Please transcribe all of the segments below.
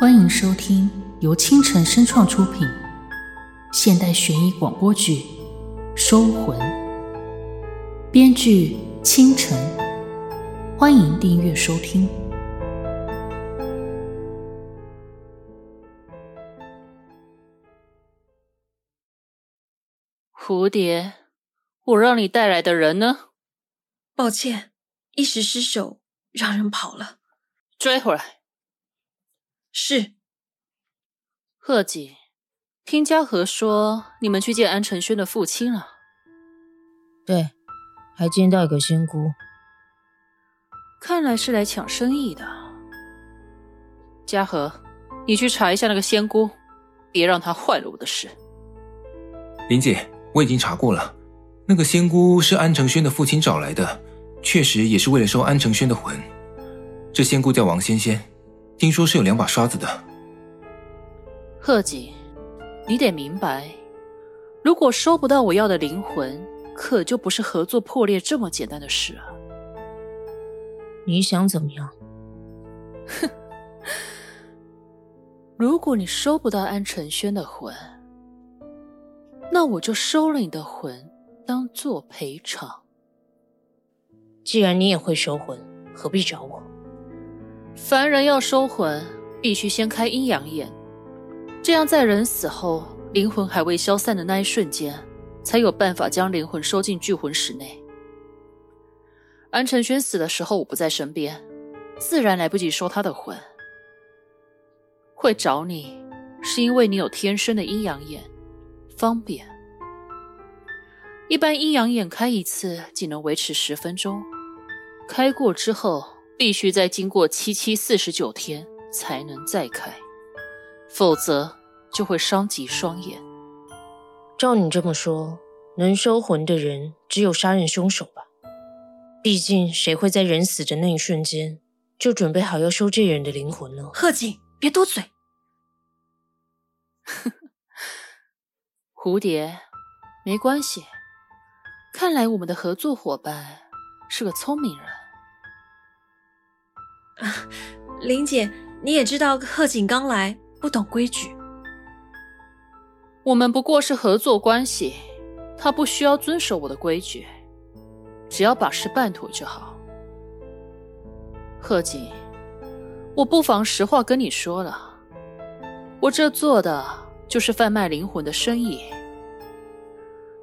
欢迎收听由清晨声创出品现代悬疑广播剧《收魂》，编剧清晨。欢迎订阅收听。蝴蝶，我让你带来的人呢？抱歉，一时失手，让人跑了。追回来。是。贺锦，听嘉禾说你们去见安承轩的父亲了。对，还见到一个仙姑。看来是来抢生意的。嘉禾，你去查一下那个仙姑，别让她坏了我的事。林姐。我已经查过了，那个仙姑是安承轩的父亲找来的，确实也是为了收安承轩的魂。这仙姑叫王仙仙，听说是有两把刷子的。贺锦，你得明白，如果收不到我要的灵魂，可就不是合作破裂这么简单的事啊！你想怎么样？哼，如果你收不到安承轩的魂。那我就收了你的魂，当做赔偿。既然你也会收魂，何必找我？凡人要收魂，必须先开阴阳眼，这样在人死后，灵魂还未消散的那一瞬间，才有办法将灵魂收进聚魂石内。安承轩死的时候，我不在身边，自然来不及收他的魂。会找你，是因为你有天生的阴阳眼。方便。一般阴阳眼开一次仅能维持十分钟，开过之后必须再经过七七四十九天才能再开，否则就会伤及双眼。照你这么说，能收魂的人只有杀人凶手吧？毕竟谁会在人死的那一瞬间就准备好要收这人的灵魂呢？贺锦，别多嘴。蝴蝶，没关系。看来我们的合作伙伴是个聪明人。啊，林姐，你也知道贺锦刚来，不懂规矩。我们不过是合作关系，他不需要遵守我的规矩，只要把事办妥就好。贺锦，我不妨实话跟你说了，我这做的。就是贩卖灵魂的生意，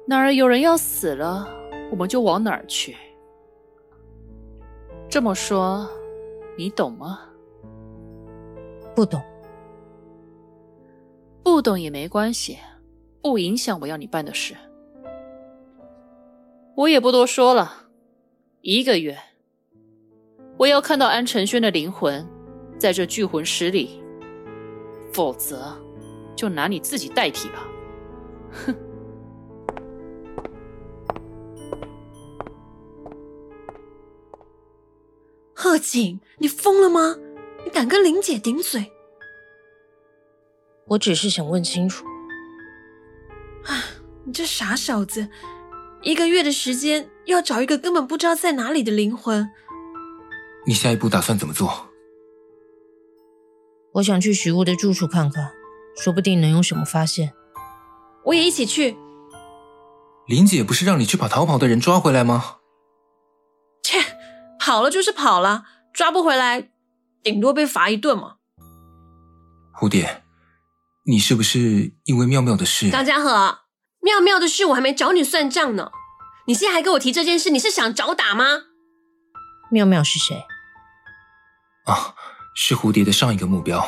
哪儿有人要死了，我们就往哪儿去。这么说，你懂吗？不懂。不懂也没关系，不影响我要你办的事。我也不多说了，一个月，我要看到安承轩的灵魂在这聚魂石里，否则。就拿你自己代替吧，哼！贺锦，你疯了吗？你敢跟林姐顶嘴？我只是想问清楚。啊，你这傻小子，一个月的时间要找一个根本不知道在哪里的灵魂，你下一步打算怎么做？我想去徐屋的住处看看。说不定能有什么发现，我也一起去。林姐不是让你去把逃跑的人抓回来吗？切，跑了就是跑了，抓不回来，顶多被罚一顿嘛。蝴蝶，你是不是因为妙妙的事？张家和，妙妙的事我还没找你算账呢，你现在还跟我提这件事，你是想找打吗？妙妙是谁？啊，是蝴蝶的上一个目标。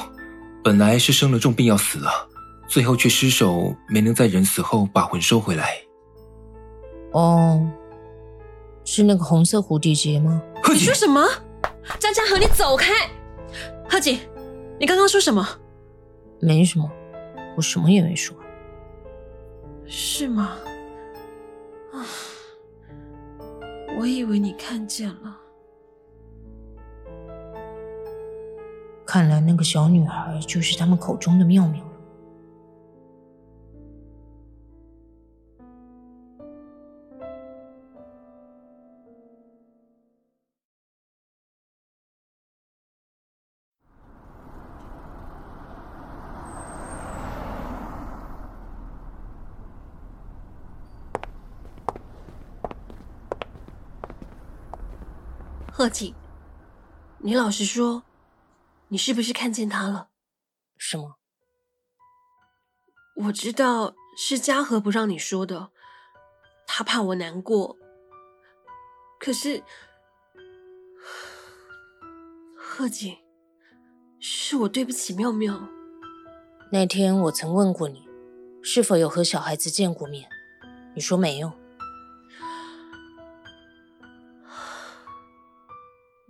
本来是生了重病要死了，最后却失手没能在人死后把魂收回来。哦，是那个红色蝴蝶结吗？你说什么？张家和，你走开！贺锦，你刚刚说什么？没什么，我什么也没说。是吗？啊，我以为你看见了。看来那个小女孩就是他们口中的妙妙贺锦，你老实说，你是不是看见他了？什么？我知道是嘉禾不让你说的，他怕我难过。可是，贺锦，是我对不起妙妙。那天我曾问过你，是否有和小孩子见过面，你说没有。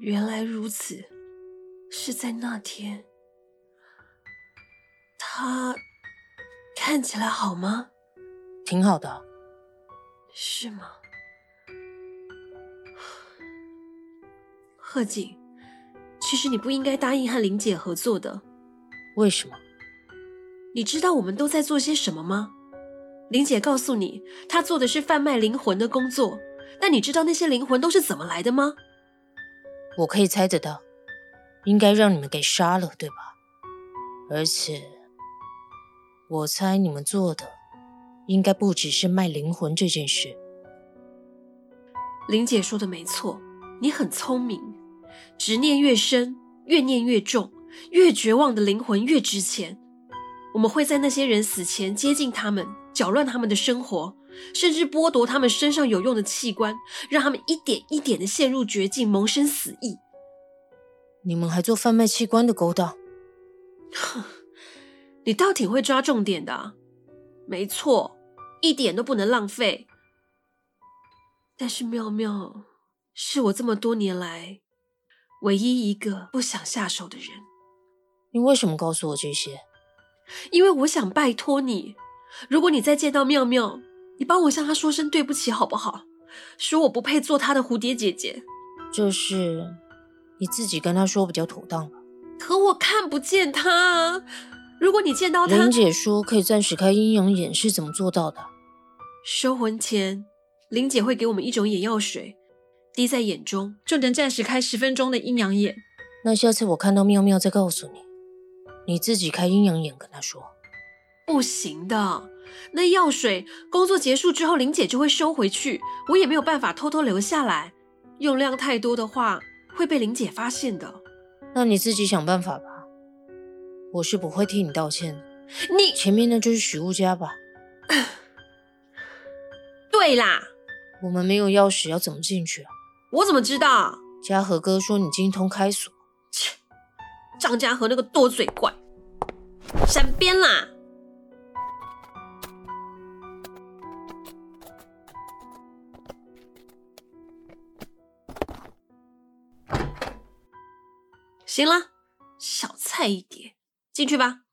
原来如此，是在那天。他看起来好吗？挺好的。是吗？贺锦，其实你不应该答应和林姐合作的。为什么？你知道我们都在做些什么吗？林姐告诉你，她做的是贩卖灵魂的工作。但你知道那些灵魂都是怎么来的吗？我可以猜得到，应该让你们给杀了，对吧？而且，我猜你们做的应该不只是卖灵魂这件事。林姐说的没错，你很聪明，执念越深，怨念越重，越绝望的灵魂越值钱。我们会在那些人死前接近他们，搅乱他们的生活。甚至剥夺他们身上有用的器官，让他们一点一点的陷入绝境，萌生死意。你们还做贩卖器官的勾当？哼，你倒挺会抓重点的。没错，一点都不能浪费。但是妙妙是我这么多年来唯一一个不想下手的人。你为什么告诉我这些？因为我想拜托你，如果你再见到妙妙。你帮我向他说声对不起好不好？说我不配做他的蝴蝶姐姐。这事你自己跟他说比较妥当吧。可我看不见他。如果你见到他，林姐说可以暂时开阴阳眼，是怎么做到的？收魂前，林姐会给我们一种眼药水，滴在眼中就能暂时开十分钟的阴阳眼。那下次我看到妙妙再告诉你，你自己开阴阳眼跟他说。不行的。那药水工作结束之后，林姐就会收回去，我也没有办法偷偷留下来。用量太多的话，会被林姐发现的。那你自己想办法吧，我是不会替你道歉的。你前面那就是许物家吧？对啦，我们没有钥匙，要怎么进去啊？我怎么知道？嘉禾哥说你精通开锁。切，张家和那个多嘴怪，闪边啦！行了，小菜一碟，进去吧。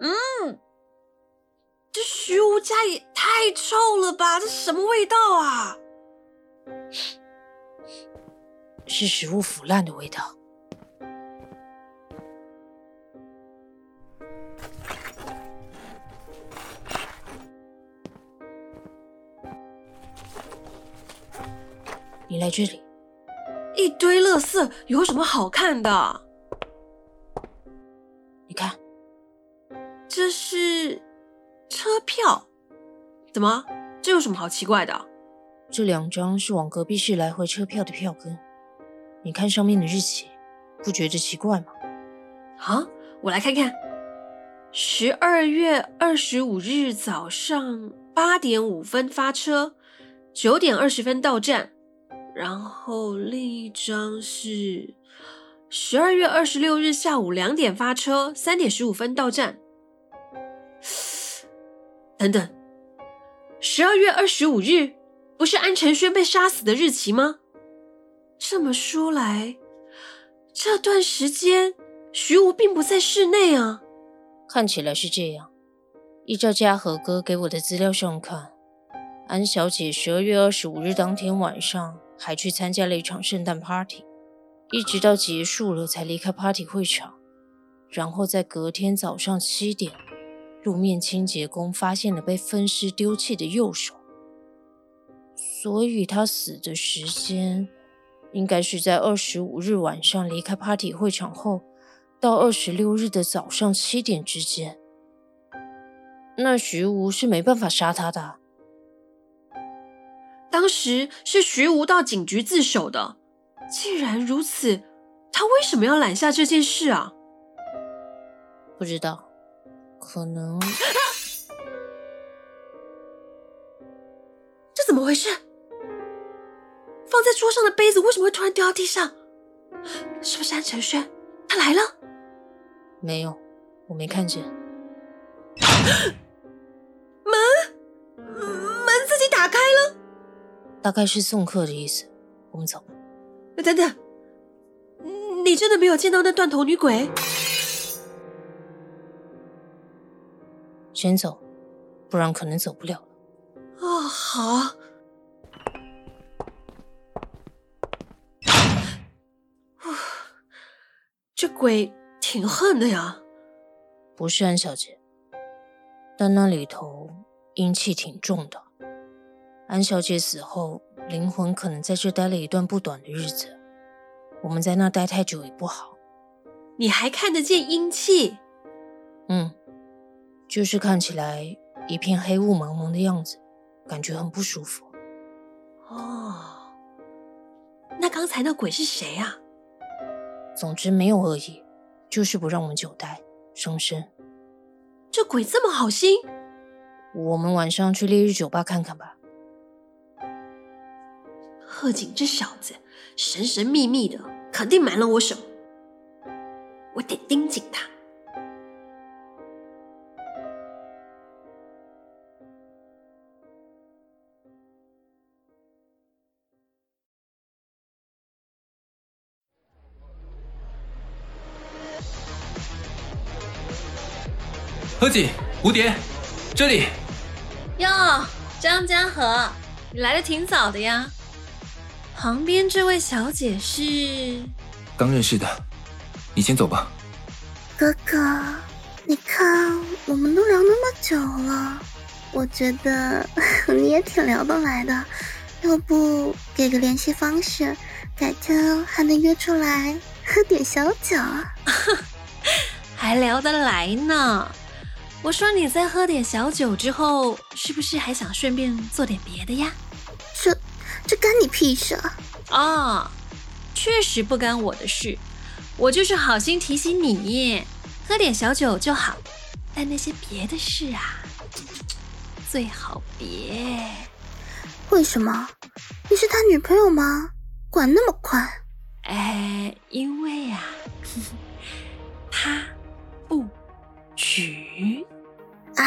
嗯，这徐无家也太臭了吧！这什么味道啊？是食物腐烂的味道。在这里，一堆垃圾有什么好看的？你看，这是车票，怎么？这有什么好奇怪的？这两张是往隔壁市来回车票的票根，你看上面的日期，不觉得奇怪吗？啊，我来看看，十二月二十五日早上八点五分发车，九点二十分到站。然后另一张是十二月二十六日下午两点发车，三点十五分到站。等等，十二月二十五日不是安承轩被杀死的日期吗？这么说来，这段时间徐无并不在室内啊。看起来是这样，依照嘉禾哥给我的资料上看，安小姐十二月二十五日当天晚上。还去参加了一场圣诞 party，一直到结束了才离开 party 会场，然后在隔天早上七点，路面清洁工发现了被分尸丢弃的右手，所以他死的时间应该是在二十五日晚上离开 party 会场后，到二十六日的早上七点之间。那徐无是没办法杀他的。当时是徐无到警局自首的。既然如此，他为什么要揽下这件事啊？不知道，可能……这怎么回事？放在桌上的杯子为什么会突然掉到地上？是不是安承轩？他来了？没有，我没看见。大概是送客的意思。我们走。等等，你真的没有见到那断头女鬼？先走，不然可能走不了了。哦，好。这鬼挺横的呀。不是安小姐，但那里头阴气挺重的。安小姐死后，灵魂可能在这待了一段不短的日子。我们在那待太久也不好。你还看得见阴气？嗯，就是看起来一片黑雾蒙蒙的样子，感觉很不舒服。哦，那刚才那鬼是谁啊？总之没有恶意，就是不让我们久待，伤身。这鬼这么好心？我们晚上去烈日酒吧看看吧。贺锦这小子神神秘秘的，肯定瞒了我什么，我得盯紧他。何锦，蝴蝶，这里。哟，张家河，你来的挺早的呀。旁边这位小姐是刚认识的，你先走吧。哥哥，你看我们都聊那么久了，我觉得 你也挺聊得来的，要不给个联系方式，改天还能约出来喝 点小酒。还聊得来呢。我说你在喝点小酒之后，是不是还想顺便做点别的呀？这这干你屁事啊！哦，确实不干我的事，我就是好心提醒你，喝点小酒就好。但那些别的事啊，最好别。为什么？你是他女朋友吗？管那么宽？哎，因为啊，他不娶。啊，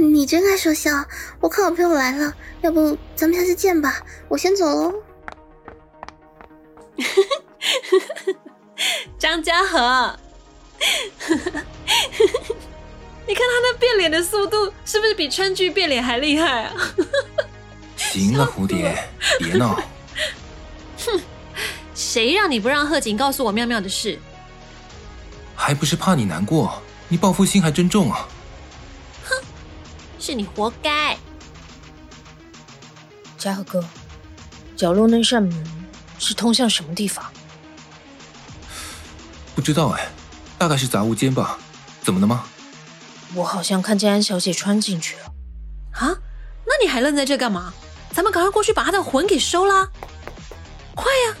你真爱说笑！我看我朋友来了，要不咱们下次见吧，我先走喽。张家和，你看他那变脸的速度，是不是比川剧变脸还厉害啊？行了，蝴蝶，别闹。哼，谁让你不让贺锦告诉我妙妙的事？还不是怕你难过。你报复心还真重啊！哼，是你活该。嘉禾哥，角落那扇门是通向什么地方？不知道哎，大概是杂物间吧。怎么了吗？我好像看见安小姐穿进去了。啊？那你还愣在这干嘛？咱们赶快过去把她的魂给收了！快呀！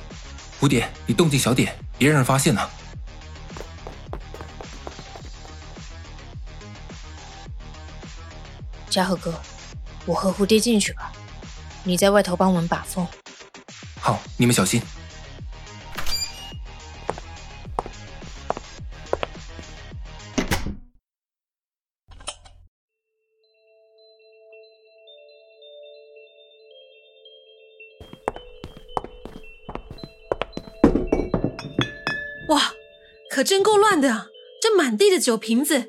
蝴蝶，你动静小点，别让人发现了。嘉禾哥，我和蝴蝶进去吧，你在外头帮我们把风。好，你们小心。哇，可真够乱的，这满地的酒瓶子。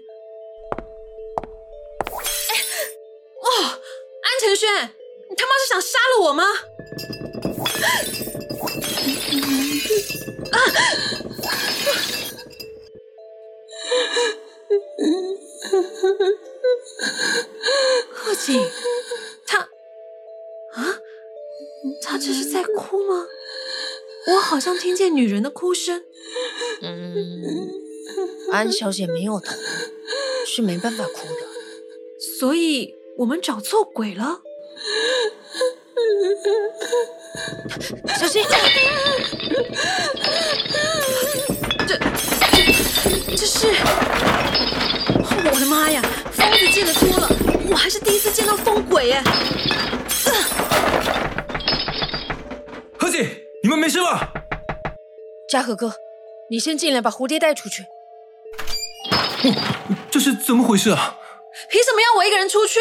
他妈是想杀了我吗？啊！贺锦，他啊，他这是在哭吗？我好像听见女人的哭声。嗯，安小姐没有疼，是没办法哭的。所以我们找错鬼了。小心！这这这是……我的妈呀！疯子见得多了，我还是第一次见到疯鬼哎！何姐，你们没事吧？嘉禾哥，你先进来把蝴蝶带出去。这是怎么回事啊？凭什么要我一个人出去？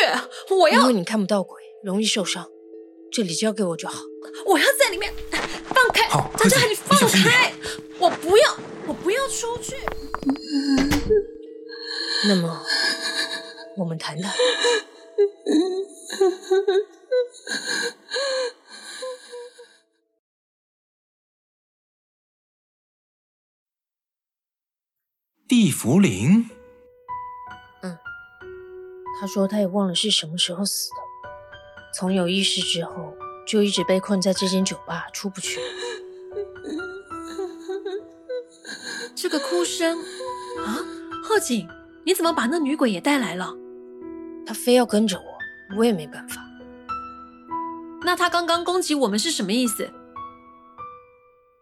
我要……因为你看不到鬼，容易受伤。这里交给我就好。我要在里面，放开！好，张家海，你放开！我不要，我不要出去。那么，我们谈谈。地茯苓。嗯，他说他也忘了是什么时候死的。从有意识之后，就一直被困在这间酒吧，出不去。这个哭声啊，贺锦，你怎么把那女鬼也带来了？她非要跟着我，我也没办法。那她刚刚攻击我们是什么意思？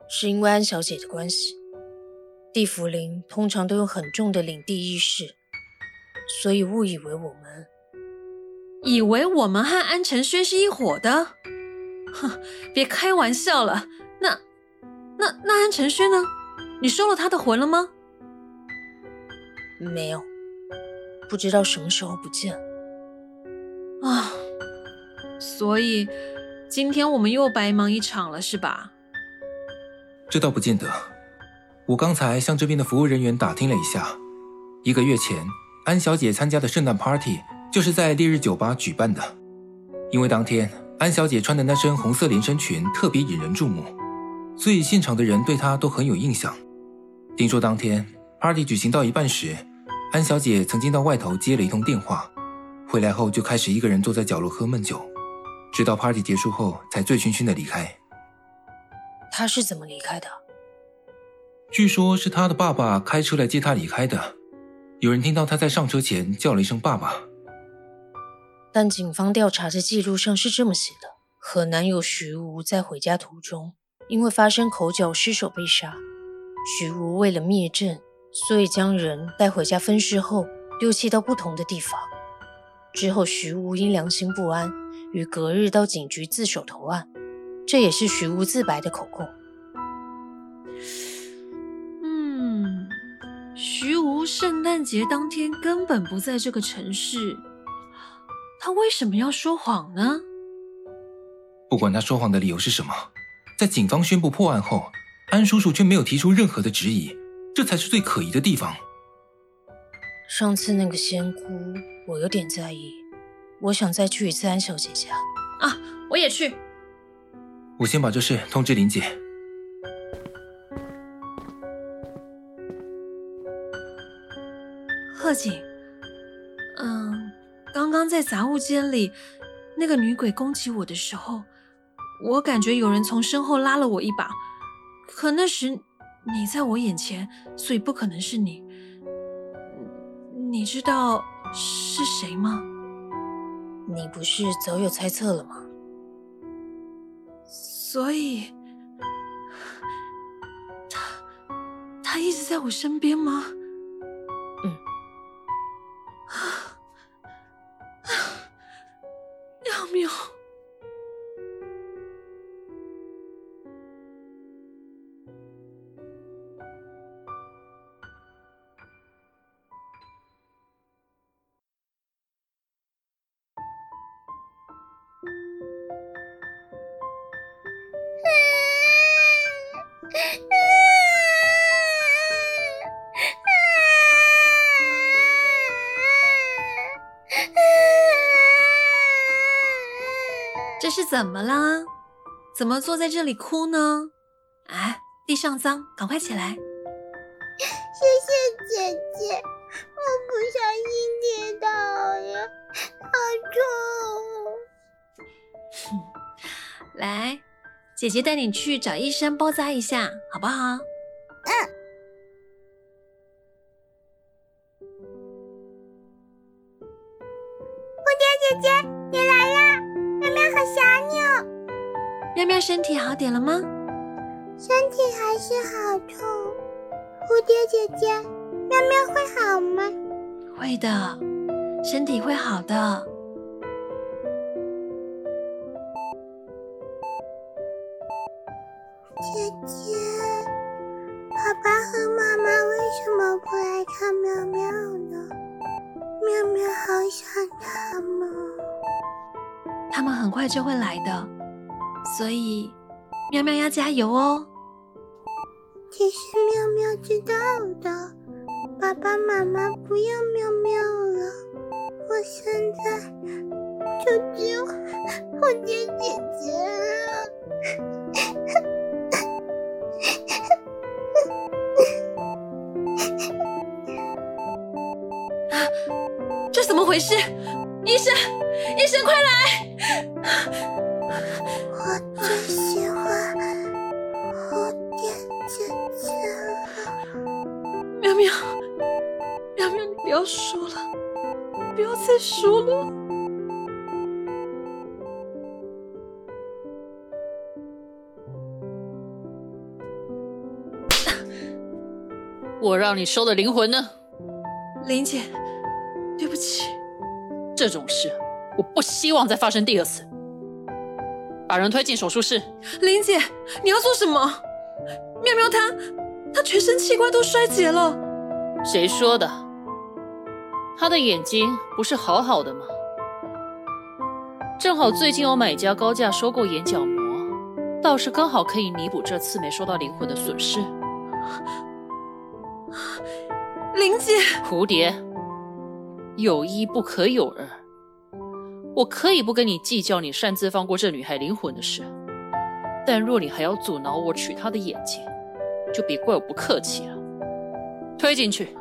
是因为安小姐的关系。地府灵通常都有很重的领地意识，所以误以为我们以为我们和安承轩是一伙的。哼，别开玩笑了。那、那、那安承轩呢？你收了他的魂了吗？没有，不知道什么时候不见。啊，所以今天我们又白忙一场了，是吧？这倒不见得。我刚才向这边的服务人员打听了一下，一个月前安小姐参加的圣诞 party 就是在烈日酒吧举办的。因为当天安小姐穿的那身红色连身裙特别引人注目，所以现场的人对她都很有印象。听说当天 party 举行到一半时，安小姐曾经到外头接了一通电话，回来后就开始一个人坐在角落喝闷酒，直到 party 结束后才醉醺醺的离开。她是怎么离开的？据说，是他的爸爸开车来接他离开的。有人听到他在上车前叫了一声“爸爸”，但警方调查的记录上是这么写的：和男友徐无在回家途中，因为发生口角失手被杀。徐无为了灭证，所以将人带回家分尸后丢弃到不同的地方。之后，徐无因良心不安，于隔日到警局自首投案，这也是徐无自白的口供。嗯徐无圣诞节当天根本不在这个城市，他为什么要说谎呢？不管他说谎的理由是什么，在警方宣布破案后，安叔叔却没有提出任何的质疑，这才是最可疑的地方。上次那个仙姑，我有点在意，我想再去一次安小姐家。啊，我也去。我先把这事通知林姐。贺锦，嗯，刚刚在杂物间里，那个女鬼攻击我的时候，我感觉有人从身后拉了我一把。可那时你在我眼前，所以不可能是你。你知道是谁吗？你不是早有猜测了吗？所以，他他一直在我身边吗？怎么啦？怎么坐在这里哭呢？哎，地上脏，赶快起来！谢谢姐姐，我不小心跌倒了，好痛！来，姐姐带你去找医生包扎一下，好不好？嗯。蝴蝶姐姐，你来啦！喵喵身体好点了吗？身体还是好痛。蝴蝶姐姐，喵喵会好吗？会的，身体会好的。姐姐，爸爸和妈妈为什么不来看喵喵呢？喵喵好想他们。他们很快就会来的，所以喵喵要加油哦。其实喵喵知道的，爸爸妈妈不要喵喵了，我现在就只有蝴蝶姐姐了。这怎么回事？医生，医生，快来！我最喜欢蝴蝶姐姐了。喵喵，喵喵，你不要说了，不要再说了。我让你收的灵魂呢？林姐，对不起。这种事我不希望再发生第二次。把人推进手术室。林姐，你要做什么？喵喵他，他全身器官都衰竭了。谁说的？他的眼睛不是好好的吗？正好最近有买家高价收购眼角膜，倒是刚好可以弥补这次没收到灵魂的损失。林姐，蝴蝶，有一不可有二。我可以不跟你计较你擅自放过这女孩灵魂的事，但若你还要阻挠我取她的眼睛，就别怪我不客气了。推进去。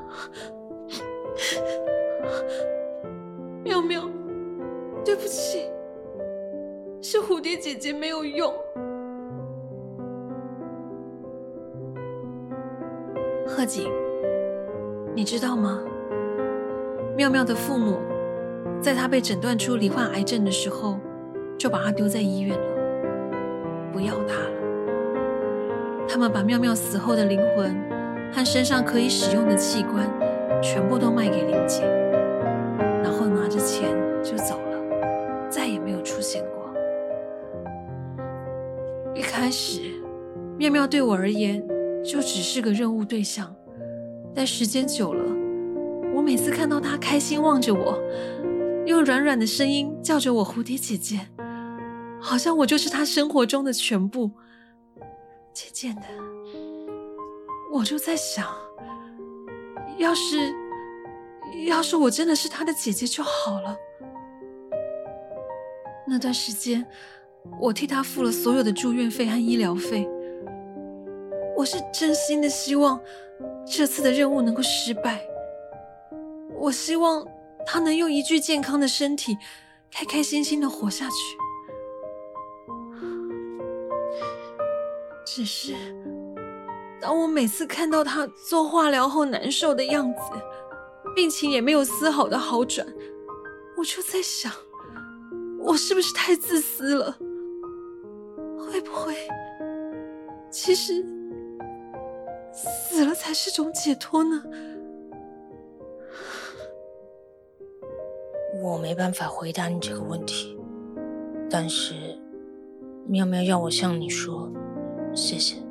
喵喵，对不起，是蝴蝶姐姐没有用。贺锦，你知道吗？妙妙的父母在他被诊断出罹患癌症的时候，就把他丢在医院了，不要他了。他们把妙妙死后的灵魂和身上可以使用的器官全部都卖给林姐，然后拿着钱就走了，再也没有出现过。一开始，妙妙对我而言就只是个任务对象，但时间久了，我每次看到她开心望着我，用软软的声音叫着我“蝴蝶姐姐”，好像我就是她生活中的全部。渐渐的，我就在想，要是要是我真的是她的姐姐就好了。那段时间，我替她付了所有的住院费和医疗费。我是真心的希望这次的任务能够失败。我希望他能用一具健康的身体，开开心心的活下去。只是，当我每次看到他做化疗后难受的样子，病情也没有丝毫的好转，我就在想，我是不是太自私了？会不会，其实死了才是种解脱呢？我没办法回答你这个问题，但是妙妙要我向你说谢谢。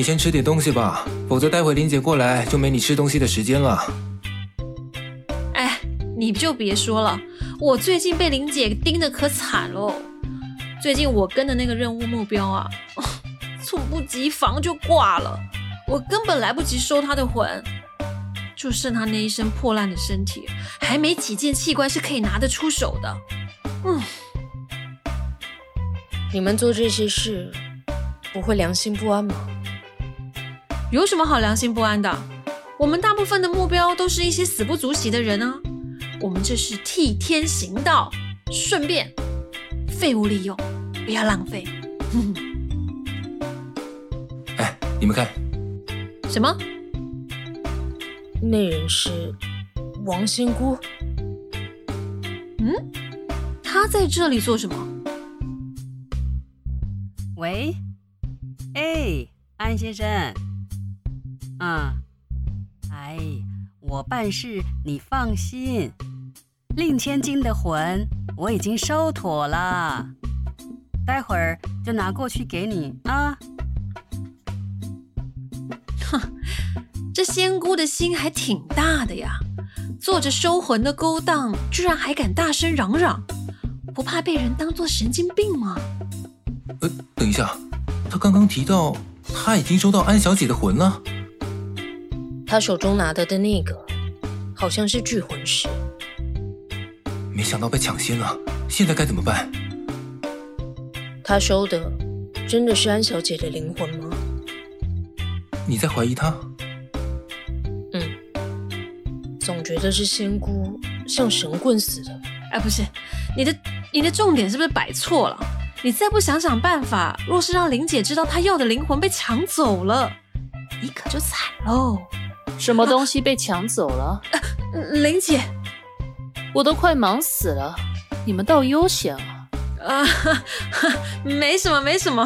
你先吃点东西吧，否则待会林姐过来就没你吃东西的时间了。哎，你就别说了，我最近被林姐盯得可惨喽。最近我跟的那个任务目标啊，猝不及防就挂了，我根本来不及收她的魂。就剩他那一身破烂的身体，还没几件器官是可以拿得出手的。嗯，你们做这些事不会良心不安吗？有什么好良心不安的？我们大部分的目标都是一些死不足惜的人啊。我们这是替天行道，顺便废物利用，不要浪费。哎，你们看，什么？那人是王仙姑。嗯，他在这里做什么？喂，哎，安先生。嗯，哎，我办事你放心。令千金的魂我已经收妥了，待会儿就拿过去给你啊。哼，这仙姑的心还挺大的呀，做着收魂的勾当，居然还敢大声嚷嚷，不怕被人当做神经病吗？呃，等一下，他刚刚提到他已经收到安小姐的魂了，他手中拿的的那个好像是聚魂石。没想到被抢先了，现在该怎么办？他收的真的是安小姐的灵魂吗？你在怀疑他？嗯，总觉得是仙姑像神棍似的。哎，不是，你的你的重点是不是摆错了？你再不想想办法，若是让林姐知道她要的灵魂被抢走了，你可就惨喽！什么东西被抢走了？林姐。我都快忙死了，你们倒悠闲啊！啊，没什么，没什么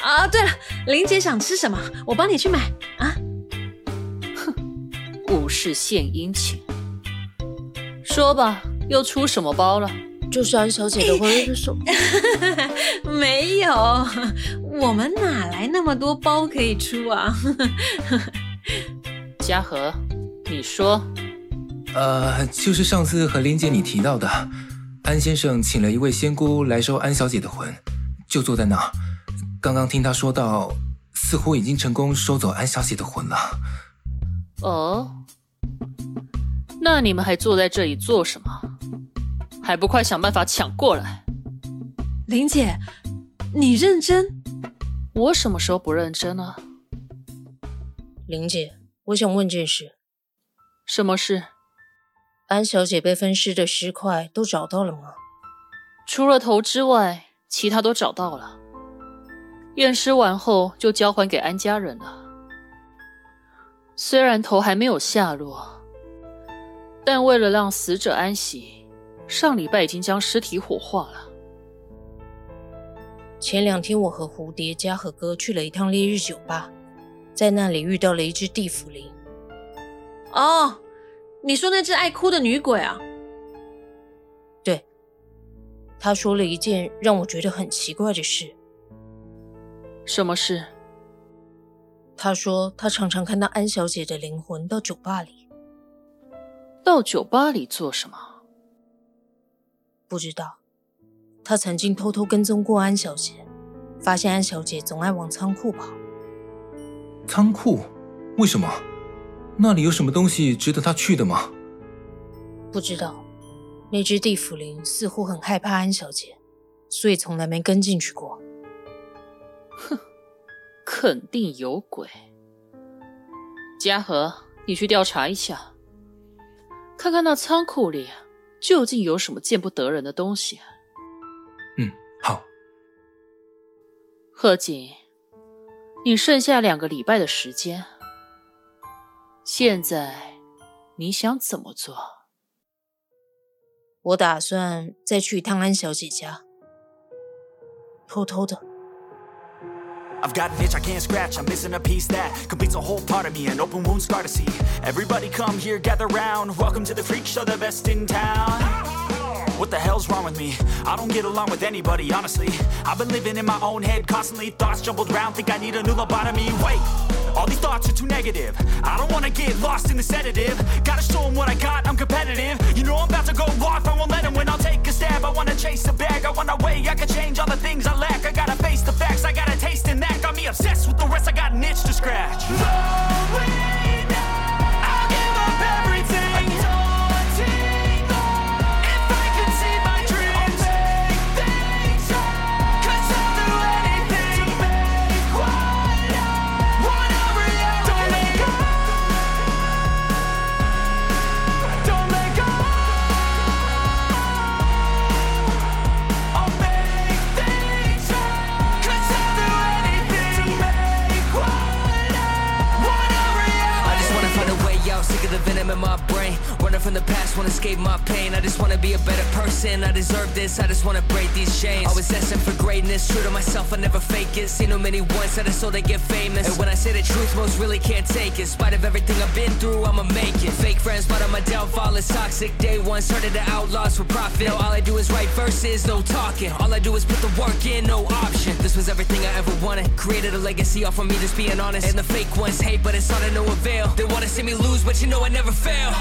啊。对了，林姐想吃什么，我帮你去买啊。哼，无事献殷勤。说吧，又出什么包了？就是安小姐的婚手。没有，我们哪来那么多包可以出啊？嘉禾，你说。呃，就是上次和林姐你提到的，安先生请了一位仙姑来收安小姐的魂，就坐在那。刚刚听他说到，似乎已经成功收走安小姐的魂了。哦，那你们还坐在这里做什么？还不快想办法抢过来！林姐，你认真？我什么时候不认真了？林姐，我想问件事。什么事？安小姐被分尸的尸块都找到了吗？除了头之外，其他都找到了。验尸完后就交还给安家人了。虽然头还没有下落，但为了让死者安息，上礼拜已经将尸体火化了。前两天我和蝴蝶、家和哥去了一趟烈日酒吧，在那里遇到了一只地府灵。哦。你说那只爱哭的女鬼啊？对，她说了一件让我觉得很奇怪的事。什么事？她说她常常看到安小姐的灵魂到酒吧里。到酒吧里做什么？不知道。她曾经偷偷跟踪过安小姐，发现安小姐总爱往仓库跑。仓库？为什么？那里有什么东西值得他去的吗？不知道，那只地府灵似乎很害怕安小姐，所以从来没跟进去过。哼，肯定有鬼。嘉禾，你去调查一下，看看那仓库里究竟有什么见不得人的东西。嗯，好。贺锦，你剩下两个礼拜的时间。现在你想怎么做？我打算再去一趟安小姐家，偷偷的。I've got an itch I can't scratch, I'm missing a piece that completes a whole part of me, an open wound scar to see. Everybody come here, gather round. Welcome to the freak show, the best in town. What the hell's wrong with me? I don't get along with anybody, honestly. I've been living in my own head constantly, thoughts jumbled round, think I need a new lobotomy. Wait! All these thoughts are too negative I don't wanna get lost in the sedative Gotta show them what I got, I'm competitive You know I'm about to go off, I won't let them win I'll take a stab, I wanna chase a bag I wanna weigh, I can change all the things I lack I gotta face the facts, I got a taste in that Got me obsessed with the rest, I got an itch to scratch No way, true to myself, I never fake it. Seen too many ones that I so they get famous. And when I say the truth, most really can't take it. In spite of everything I've been through, I'ma make it. Fake friends, but on my downfall is toxic. Day one started the outlaws for profit. Now all I do is write verses, no talking. All I do is put the work in, no option. This was everything I ever wanted. Created a legacy off of me, just being honest. And the fake ones hate, but it's all to no avail. They wanna see me lose, but you know I never fail.